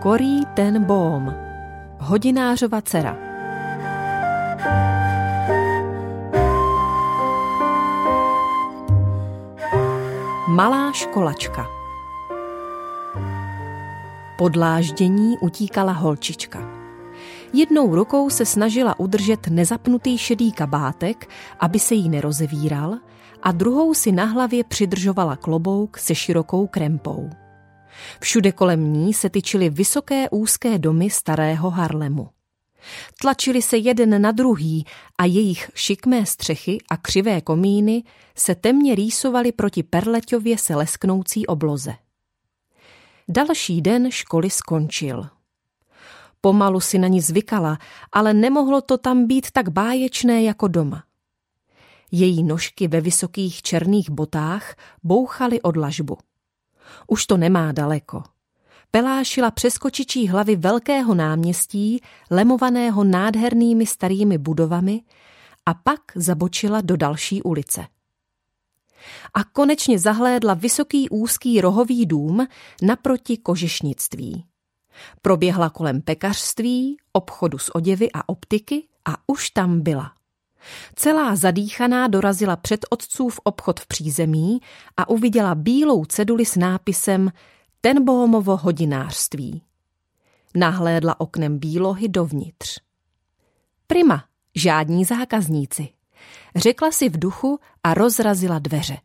Korí ten bóm, hodinářova dcera. Malá školačka Podláždění utíkala holčička. Jednou rukou se snažila udržet nezapnutý šedý kabátek, aby se jí nerozevíral, a druhou si na hlavě přidržovala klobouk se širokou krempou. Všude kolem ní se tyčily vysoké úzké domy starého Harlemu. Tlačili se jeden na druhý a jejich šikmé střechy a křivé komíny se temně rýsovaly proti perleťově se lesknoucí obloze. Další den školy skončil. Pomalu si na ní zvykala, ale nemohlo to tam být tak báječné jako doma. Její nožky ve vysokých černých botách bouchaly od lažbu. Už to nemá daleko. Pelášila přeskočičí hlavy velkého náměstí, lemovaného nádhernými starými budovami, a pak zabočila do další ulice. A konečně zahlédla vysoký úzký rohový dům naproti kožešnictví. Proběhla kolem pekařství, obchodu s oděvy a optiky a už tam byla. Celá zadýchaná dorazila před otcův obchod v přízemí a uviděla bílou ceduli s nápisem Tenbohomovo hodinářství. Nahlédla oknem bílohy dovnitř. Prima, žádní zákazníci. Řekla si v duchu a rozrazila dveře.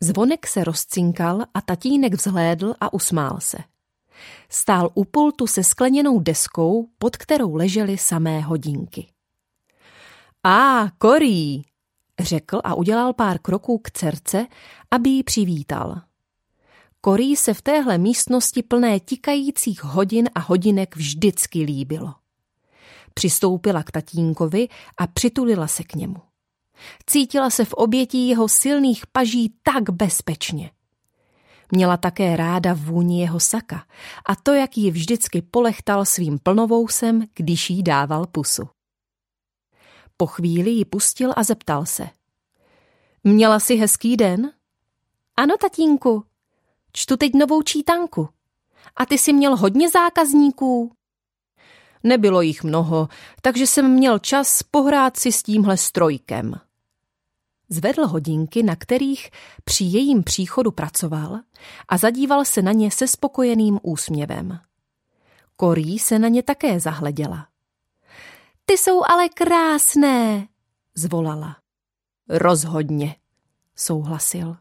Zvonek se rozcinkal a tatínek vzhlédl a usmál se. Stál u pultu se skleněnou deskou, pod kterou ležely samé hodinky. A, korí, řekl a udělal pár kroků k dcerce, aby ji přivítal. Korí se v téhle místnosti plné tikajících hodin a hodinek vždycky líbilo. Přistoupila k tatínkovi a přitulila se k němu. Cítila se v obětí jeho silných paží tak bezpečně. Měla také ráda vůni jeho saka a to, jak ji vždycky polechtal svým plnovousem, když jí dával pusu. Po chvíli ji pustil a zeptal se. Měla jsi hezký den? Ano, tatínku. Čtu teď novou čítanku. A ty jsi měl hodně zákazníků? Nebylo jich mnoho, takže jsem měl čas pohrát si s tímhle strojkem. Zvedl hodinky, na kterých při jejím příchodu pracoval a zadíval se na ně se spokojeným úsměvem. Korí se na ně také zahleděla. Ty jsou ale krásné, zvolala. Rozhodně, souhlasil.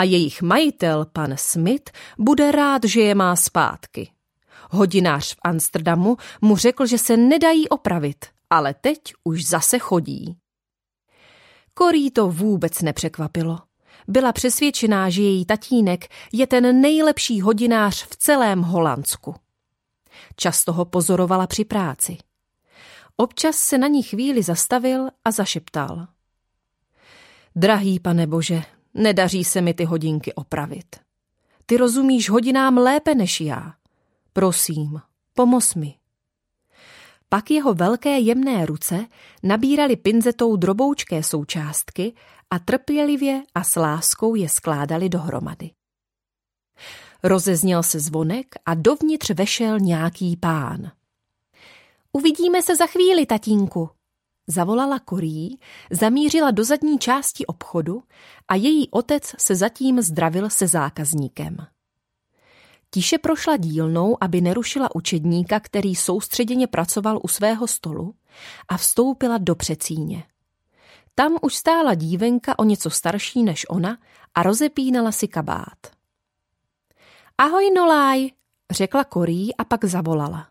A jejich majitel, pan Smith, bude rád, že je má zpátky. Hodinář v Amsterdamu mu řekl, že se nedají opravit, ale teď už zase chodí. Korí to vůbec nepřekvapilo. Byla přesvědčená, že její tatínek je ten nejlepší hodinář v celém Holandsku. Často ho pozorovala při práci. Občas se na ní chvíli zastavil a zašeptal. Drahý pane bože, nedaří se mi ty hodinky opravit. Ty rozumíš hodinám lépe než já. Prosím, pomoz mi. Pak jeho velké jemné ruce nabírali pinzetou droboučké součástky a trpělivě a s láskou je skládali dohromady. Rozezněl se zvonek a dovnitř vešel nějaký pán. Uvidíme se za chvíli, tatínku, zavolala Korí, zamířila do zadní části obchodu a její otec se zatím zdravil se zákazníkem. Tiše prošla dílnou, aby nerušila učedníka, který soustředěně pracoval u svého stolu a vstoupila do přecíně. Tam už stála dívenka o něco starší než ona a rozepínala si kabát. Ahoj, Nolaj, řekla Korí a pak zavolala.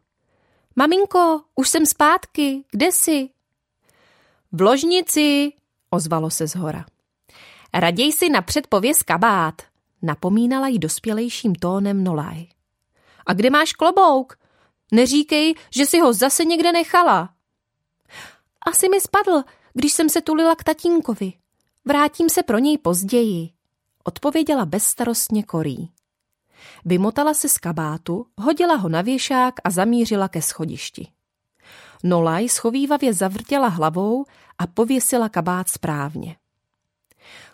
Maminko, už jsem zpátky, kde jsi? V ložnici, ozvalo se z hora. Raději si napřed pověz kabát, napomínala jí dospělejším tónem Nolaj. A kde máš klobouk? Neříkej, že si ho zase někde nechala. Asi mi spadl, když jsem se tulila k tatínkovi. Vrátím se pro něj později, odpověděla bezstarostně Korí. Vymotala se z kabátu, hodila ho na věšák a zamířila ke schodišti. Nolaj schovývavě zavrtěla hlavou a pověsila kabát správně.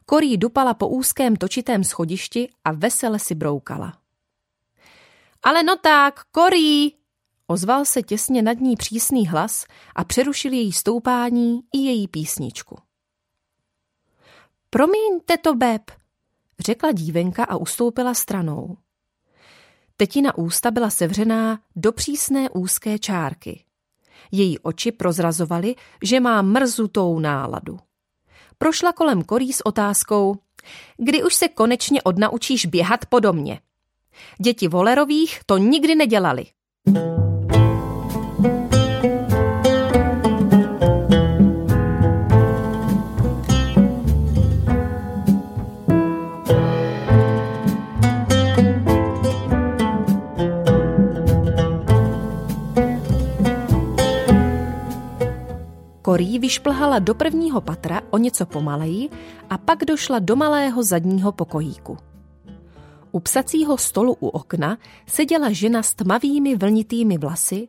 Korí dupala po úzkém točitém schodišti a vesele si broukala. Ale no tak, Korí! Ozval se těsně nad ní přísný hlas a přerušil její stoupání i její písničku. Promiňte to, Beb, řekla dívenka a ustoupila stranou. Tetina ústa byla sevřená do přísné úzké čárky. Její oči prozrazovaly, že má mrzutou náladu. Prošla kolem korí s otázkou, kdy už se konečně odnaučíš běhat po domě. Děti Volerových to nikdy nedělali. Korí vyšplhala do prvního patra o něco pomaleji a pak došla do malého zadního pokojíku. U psacího stolu u okna seděla žena s tmavými vlnitými vlasy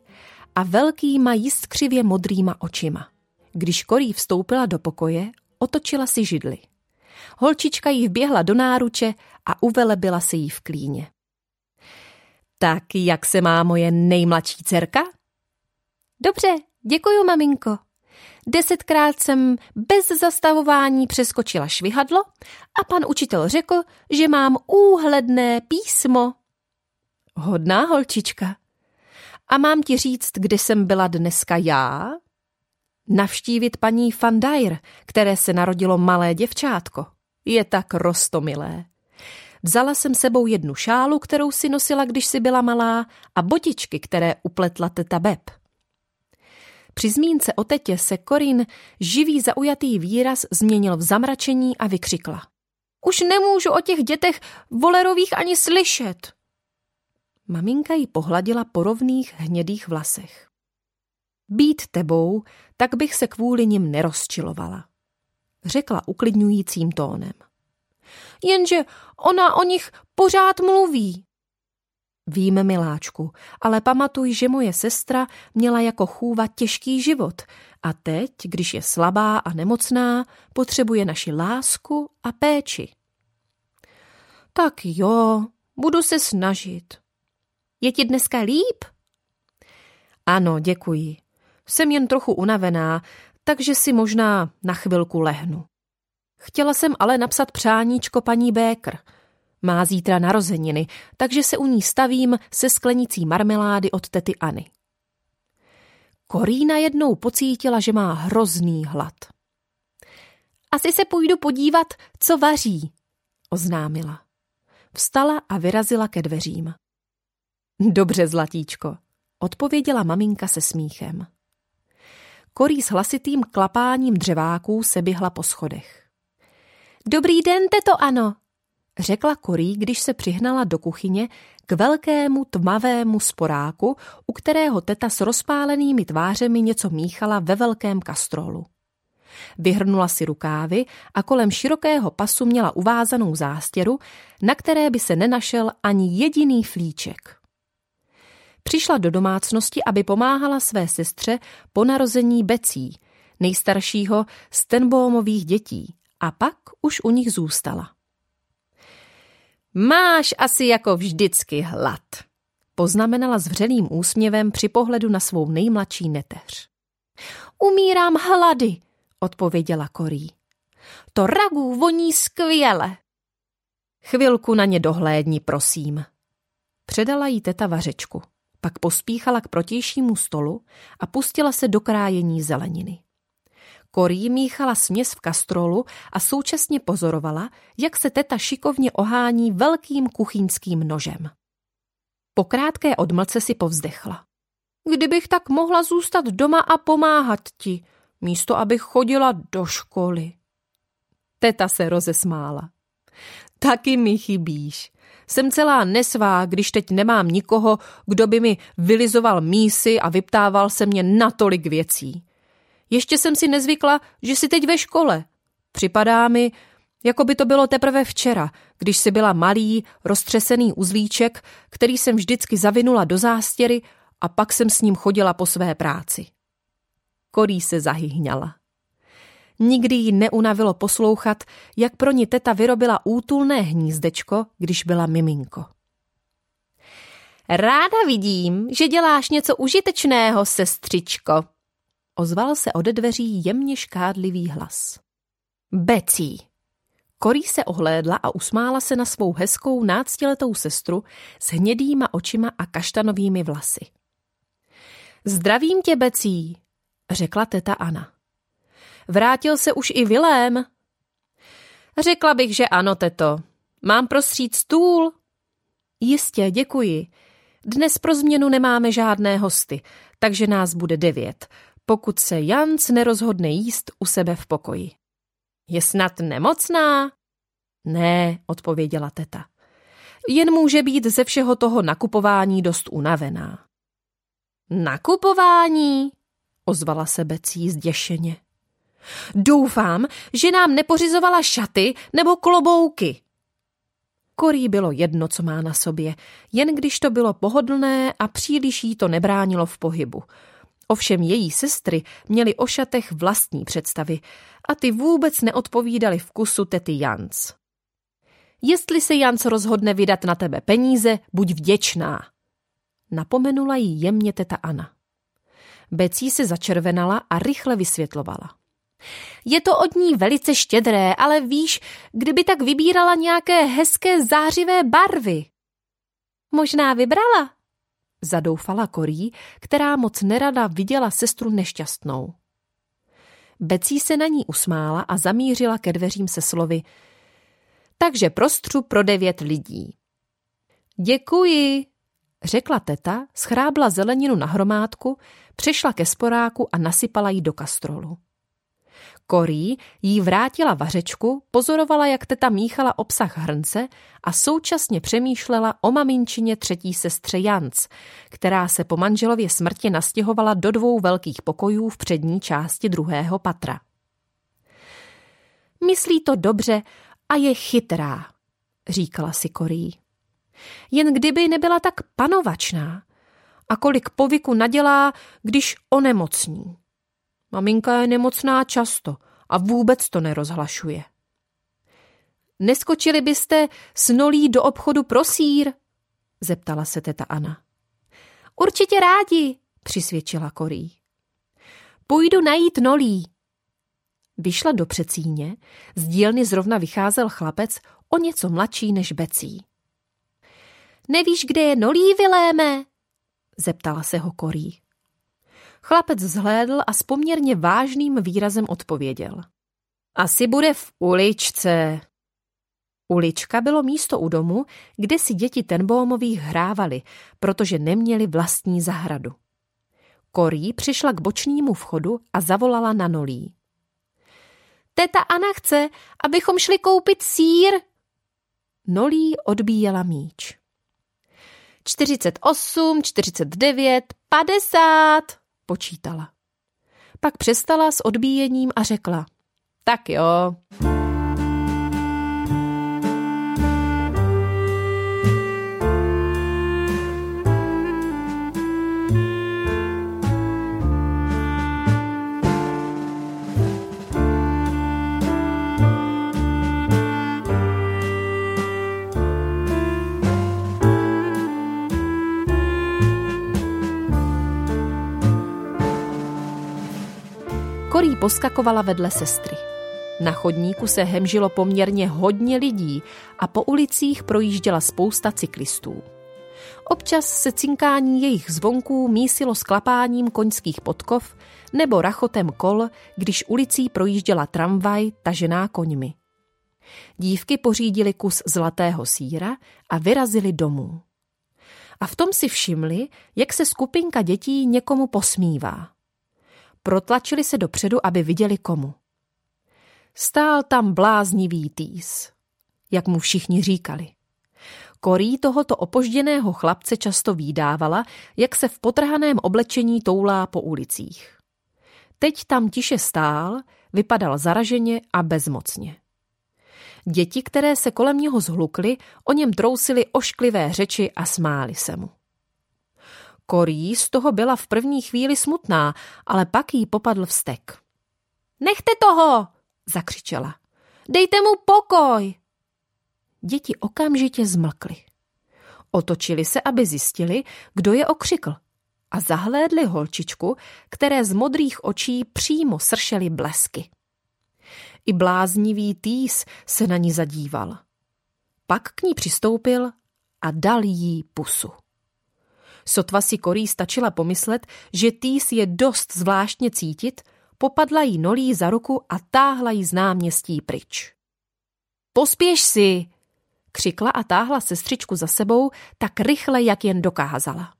a velkýma jiskřivě modrýma očima. Když Korí vstoupila do pokoje, otočila si židli. Holčička jí vběhla do náruče a uvelebila se jí v klíně. Tak jak se má moje nejmladší dcerka? Dobře, děkuju, maminko, Desetkrát jsem bez zastavování přeskočila švihadlo a pan učitel řekl, že mám úhledné písmo. Hodná holčička. A mám ti říct, kde jsem byla dneska já? Navštívit paní Van Dyer, které se narodilo malé děvčátko. Je tak rostomilé. Vzala jsem sebou jednu šálu, kterou si nosila, když si byla malá, a botičky, které upletla teta Beb. Při zmínce o tetě se Korin živý zaujatý výraz změnil v zamračení a vykřikla. Už nemůžu o těch dětech volerových ani slyšet. Maminka ji pohladila po rovných hnědých vlasech. Být tebou, tak bych se kvůli nim nerozčilovala, řekla uklidňujícím tónem. Jenže ona o nich pořád mluví. Víme, miláčku, ale pamatuj, že moje sestra měla jako chůva těžký život a teď, když je slabá a nemocná, potřebuje naši lásku a péči. Tak jo, budu se snažit. Je ti dneska líp? Ano, děkuji. Jsem jen trochu unavená, takže si možná na chvilku lehnu. Chtěla jsem ale napsat přáníčko paní Békr – má zítra narozeniny, takže se u ní stavím se sklenicí marmelády od tetyAny. Korína jednou pocítila, že má hrozný hlad. Asi se půjdu podívat, co vaří, oznámila. Vstala a vyrazila ke dveřím. Dobře, zlatíčko, odpověděla maminka se smíchem. Korí s hlasitým klapáním dřeváků se běhla po schodech. Dobrý den, teto Ano, řekla Korí, když se přihnala do kuchyně k velkému tmavému sporáku, u kterého teta s rozpálenými tvářemi něco míchala ve velkém kastrolu. Vyhrnula si rukávy a kolem širokého pasu měla uvázanou zástěru, na které by se nenašel ani jediný flíček. Přišla do domácnosti, aby pomáhala své sestře po narození Becí, nejstaršího z Tenbomových dětí, a pak už u nich zůstala. Máš asi jako vždycky hlad, poznamenala s vřelým úsměvem při pohledu na svou nejmladší neteř. Umírám hlady, odpověděla Korí. To ragů voní skvěle. Chvilku na ně dohlédni, prosím. Předala jí teta vařečku, pak pospíchala k protějšímu stolu a pustila se do krájení zeleniny. Korí míchala směs v kastrolu a současně pozorovala, jak se teta šikovně ohání velkým kuchyňským nožem. Po krátké odmlce si povzdechla. Kdybych tak mohla zůstat doma a pomáhat ti, místo abych chodila do školy. Teta se rozesmála. Taky mi chybíš. Jsem celá nesvá, když teď nemám nikoho, kdo by mi vylizoval mísy a vyptával se mě natolik věcí. Ještě jsem si nezvykla, že jsi teď ve škole. Připadá mi, jako by to bylo teprve včera, když si byla malý, roztřesený uzlíček, který jsem vždycky zavinula do zástěry a pak jsem s ním chodila po své práci. Korý se zahyhňala. Nikdy jí neunavilo poslouchat, jak pro ní teta vyrobila útulné hnízdečko, když byla miminko. Ráda vidím, že děláš něco užitečného, sestřičko. Ozval se ode dveří jemně škádlivý hlas. Becí. Korí se ohlédla a usmála se na svou hezkou náctiletou sestru s hnědýma očima a kaštanovými vlasy. Zdravím tě, Becí, řekla teta Ana. Vrátil se už i Vilém? Řekla bych, že ano, teto. Mám prostřít stůl? Jistě, děkuji. Dnes pro změnu nemáme žádné hosty, takže nás bude devět, pokud se Jans nerozhodne jíst u sebe v pokoji. Je snad nemocná? Ne, odpověděla teta. Jen může být ze všeho toho nakupování dost unavená. Nakupování? ozvala se Becí zděšeně. Doufám, že nám nepořizovala šaty nebo klobouky. Korí bylo jedno, co má na sobě, jen když to bylo pohodlné a příliš jí to nebránilo v pohybu. Ovšem její sestry měly o šatech vlastní představy a ty vůbec neodpovídaly vkusu tety Jans. Jestli se Jans rozhodne vydat na tebe peníze, buď vděčná. Napomenula jí jemně teta Ana. Becí se začervenala a rychle vysvětlovala. Je to od ní velice štědré, ale víš, kdyby tak vybírala nějaké hezké zářivé barvy. Možná vybrala? Zadoufala Korí, která moc nerada viděla sestru nešťastnou. Becí se na ní usmála a zamířila ke dveřím se slovy Takže prostřu pro devět lidí. Děkuji, řekla teta, schrábla zeleninu na hromádku, přešla ke sporáku a nasypala ji do kastrolu. Korí jí vrátila vařečku, pozorovala, jak teta míchala obsah hrnce a současně přemýšlela o maminčině třetí sestře Jans, která se po manželově smrti nastěhovala do dvou velkých pokojů v přední části druhého patra. Myslí to dobře a je chytrá, říkala si Korí. Jen kdyby nebyla tak panovačná a kolik povyku nadělá, když onemocní. Maminka je nemocná často a vůbec to nerozhlašuje. Neskočili byste s nolí do obchodu pro sír? zeptala se teta Ana. Určitě rádi, přisvědčila Korí. Půjdu najít nolí. Vyšla do přecíně, z dílny zrovna vycházel chlapec o něco mladší než Becí. Nevíš, kde je nolí, Viléme? zeptala se ho Korí. Chlapec zhlédl a s poměrně vážným výrazem odpověděl. Asi bude v uličce. Ulička bylo místo u domu, kde si děti Tenbómových hrávali, protože neměli vlastní zahradu. Korí přišla k bočnímu vchodu a zavolala na nolí. Teta Ana chce, abychom šli koupit sír. Nolí odbíjela míč. 48, 49, 50 počítala. Pak přestala s odbíjením a řekla. Tak jo. Poskakovala vedle sestry. Na chodníku se hemžilo poměrně hodně lidí a po ulicích projížděla spousta cyklistů. Občas se cinkání jejich zvonků mísilo s klapáním koňských podkov nebo rachotem kol, když ulicí projížděla tramvaj tažená koňmi. Dívky pořídili kus zlatého síra a vyrazili domů. A v tom si všimli, jak se skupinka dětí někomu posmívá. Protlačili se dopředu, aby viděli komu. Stál tam bláznivý týs, jak mu všichni říkali. Korí tohoto opožděného chlapce často výdávala, jak se v potrhaném oblečení toulá po ulicích. Teď tam tiše stál, vypadal zaraženě a bezmocně. Děti, které se kolem něho zhlukly, o něm trousily ošklivé řeči a smáli se mu. Korí z toho byla v první chvíli smutná, ale pak jí popadl vztek. Nechte toho, zakřičela. Dejte mu pokoj. Děti okamžitě zmlkly. Otočili se, aby zjistili, kdo je okřikl a zahlédli holčičku, které z modrých očí přímo sršely blesky. I bláznivý týs se na ní zadíval. Pak k ní přistoupil a dal jí pusu. Sotva si Korí stačila pomyslet, že týs je dost zvláštně cítit, popadla jí nolí za ruku a táhla jí z náměstí pryč. Pospěš si, křikla a táhla sestřičku za sebou tak rychle, jak jen dokázala.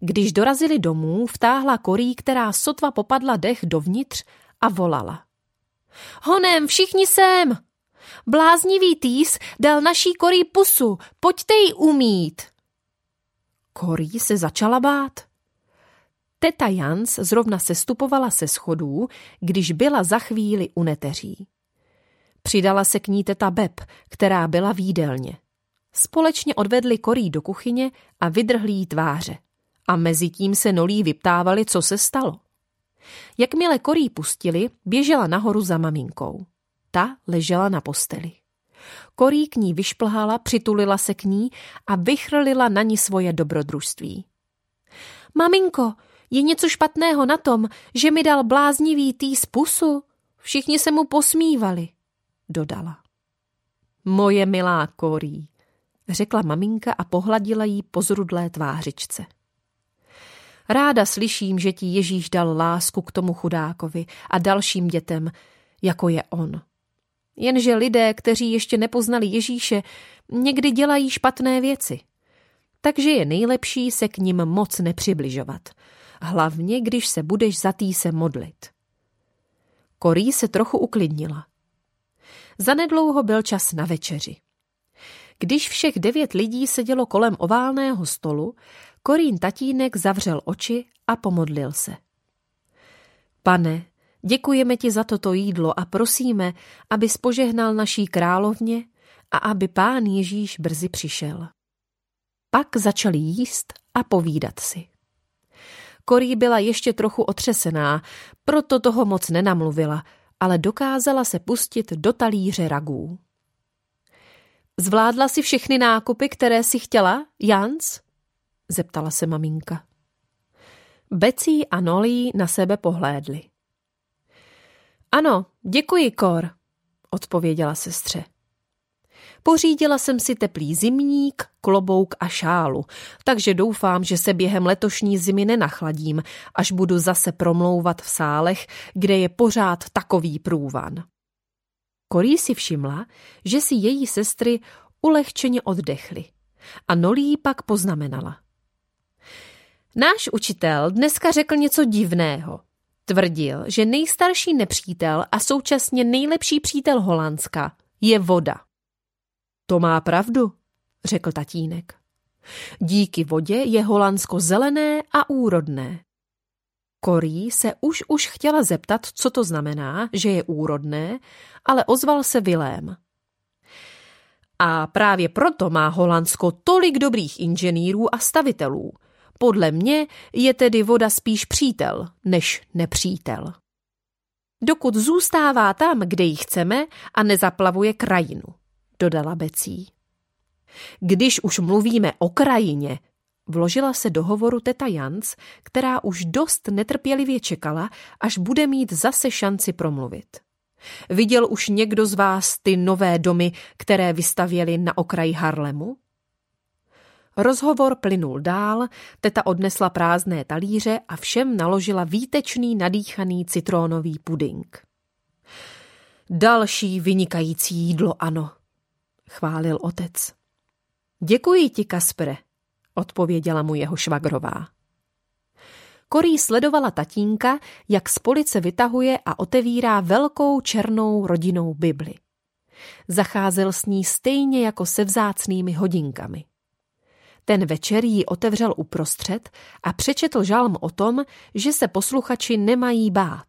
Když dorazili domů, vtáhla korí, která sotva popadla dech dovnitř a volala. Honem, všichni sem! Bláznivý týs dal naší korí pusu, pojďte ji umít. Korí se začala bát. Teta Jans zrovna sestupovala se schodů, když byla za chvíli u neteří. Přidala se k ní teta Beb, která byla v jídelně. Společně odvedli korí do kuchyně a vydrhli jí tváře. A mezi tím se nolí vyptávali, co se stalo. Jakmile korí pustili, běžela nahoru za maminkou. Ta ležela na posteli. Korí k ní vyšplhala, přitulila se k ní a vychrlila na ní svoje dobrodružství. Maminko, je něco špatného na tom, že mi dal bláznivý tý z pusu? Všichni se mu posmívali dodala. Moje milá Korí, řekla maminka a pohladila jí po zrudlé tvářičce. Ráda slyším, že ti Ježíš dal lásku k tomu chudákovi a dalším dětem, jako je on. Jenže lidé, kteří ještě nepoznali Ježíše, někdy dělají špatné věci. Takže je nejlepší se k ním moc nepřibližovat. Hlavně, když se budeš za se modlit. Korí se trochu uklidnila. Zanedlouho byl čas na večeři. Když všech devět lidí sedělo kolem oválného stolu, Korín tatínek zavřel oči a pomodlil se. Pane, děkujeme ti za toto jídlo a prosíme, aby spožehnal naší královně a aby pán Ježíš brzy přišel. Pak začali jíst a povídat si. Korí byla ještě trochu otřesená, proto toho moc nenamluvila – ale dokázala se pustit do talíře ragů. Zvládla si všechny nákupy, které si chtěla, Jans? zeptala se maminka. Becí a Nolí na sebe pohlédli. Ano, děkuji, Kor, odpověděla sestře. Pořídila jsem si teplý zimník, klobouk a šálu, takže doufám, že se během letošní zimy nenachladím, až budu zase promlouvat v sálech, kde je pořád takový průvan. Korí si všimla, že si její sestry ulehčeně oddechly a Nolí pak poznamenala. Náš učitel dneska řekl něco divného. Tvrdil, že nejstarší nepřítel a současně nejlepší přítel Holandska je voda. To má pravdu, řekl tatínek. Díky vodě je Holandsko zelené a úrodné. Korí se už už chtěla zeptat, co to znamená, že je úrodné, ale ozval se Vilém. A právě proto má Holandsko tolik dobrých inženýrů a stavitelů. Podle mě je tedy voda spíš přítel než nepřítel. Dokud zůstává tam, kde ji chceme a nezaplavuje krajinu dodala Becí. Když už mluvíme o krajině, vložila se do hovoru teta Jans, která už dost netrpělivě čekala, až bude mít zase šanci promluvit. Viděl už někdo z vás ty nové domy, které vystavěli na okraji Harlemu? Rozhovor plynul dál, teta odnesla prázdné talíře a všem naložila výtečný nadýchaný citrónový puding. Další vynikající jídlo, ano, chválil otec. Děkuji ti, Kaspre, odpověděla mu jeho švagrová. Korí sledovala tatínka, jak z police vytahuje a otevírá velkou černou rodinnou Bibli. Zacházel s ní stejně jako se vzácnými hodinkami. Ten večer ji otevřel uprostřed a přečetl žalm o tom, že se posluchači nemají bát.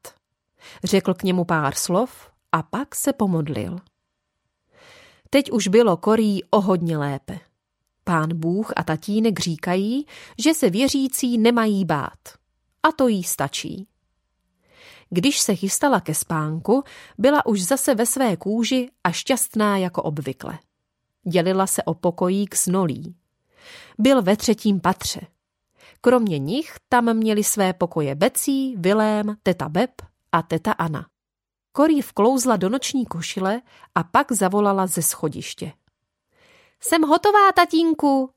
Řekl k němu pár slov a pak se pomodlil. Teď už bylo Korí o hodně lépe. Pán Bůh a tatínek říkají, že se věřící nemají bát. A to jí stačí. Když se chystala ke spánku, byla už zase ve své kůži a šťastná jako obvykle. Dělila se o pokojík s Nolí. Byl ve třetím patře. Kromě nich tam měli své pokoje Becí, Vilém, teta Beb a teta Ana. Korí vklouzla do noční košile a pak zavolala ze schodiště. Jsem hotová, tatínku!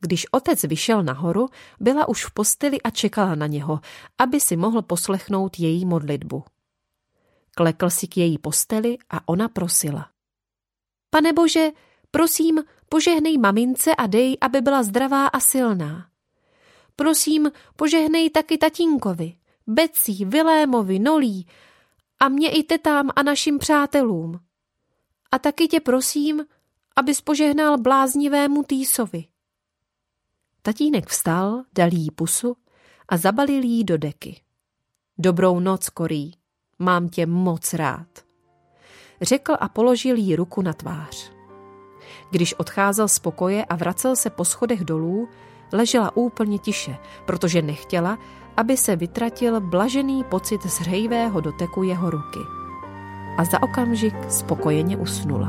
Když otec vyšel nahoru, byla už v posteli a čekala na něho, aby si mohl poslechnout její modlitbu. Klekl si k její posteli a ona prosila. Pane Bože, prosím, požehnej mamince a dej, aby byla zdravá a silná. Prosím, požehnej taky tatínkovi, Becí, Vilémovi, Nolí a mě i tetám a našim přátelům. A taky tě prosím, abys požehnal bláznivému Týsovi. Tatínek vstal, dal jí pusu a zabalil jí do deky. Dobrou noc, Korí, mám tě moc rád. Řekl a položil jí ruku na tvář. Když odcházel z pokoje a vracel se po schodech dolů, ležela úplně tiše, protože nechtěla, aby se vytratil blažený pocit zřejvého doteku jeho ruky. A za okamžik spokojeně usnula.